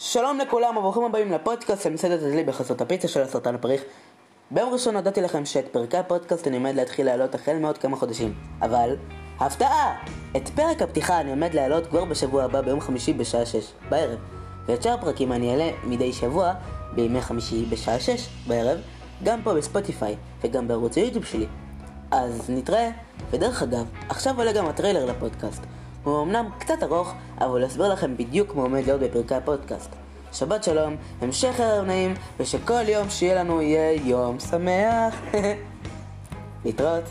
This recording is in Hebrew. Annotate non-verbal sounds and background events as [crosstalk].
שלום לכולם וברוכים הבאים לפודקאסט של מסעדת אצלי בחסות הפיצה של הסרטן הפריך. ביום ראשון הודעתי לכם שאת פרקי הפודקאסט אני עומד להתחיל להעלות החל מעוד כמה חודשים. אבל, הפתעה! את פרק הפתיחה אני עומד להעלות כבר בשבוע הבא ביום חמישי בשעה 6 בערב. ואת שאר הפרקים אני אעלה מדי שבוע בימי חמישי בשעה 6 בערב, גם פה בספוטיפיי וגם בערוץ היוטיוב שלי. אז נתראה, ודרך אגב, עכשיו עולה גם הטריילר לפודקאסט. הוא אמנם קצת ארוך, אבל הוא יסביר לכם בדיוק מה עומד להיות בפרקי הפודקאסט. שבת שלום, המשך ערב נעים, ושכל יום שיהיה לנו יהיה יום שמח. [laughs] להתראות.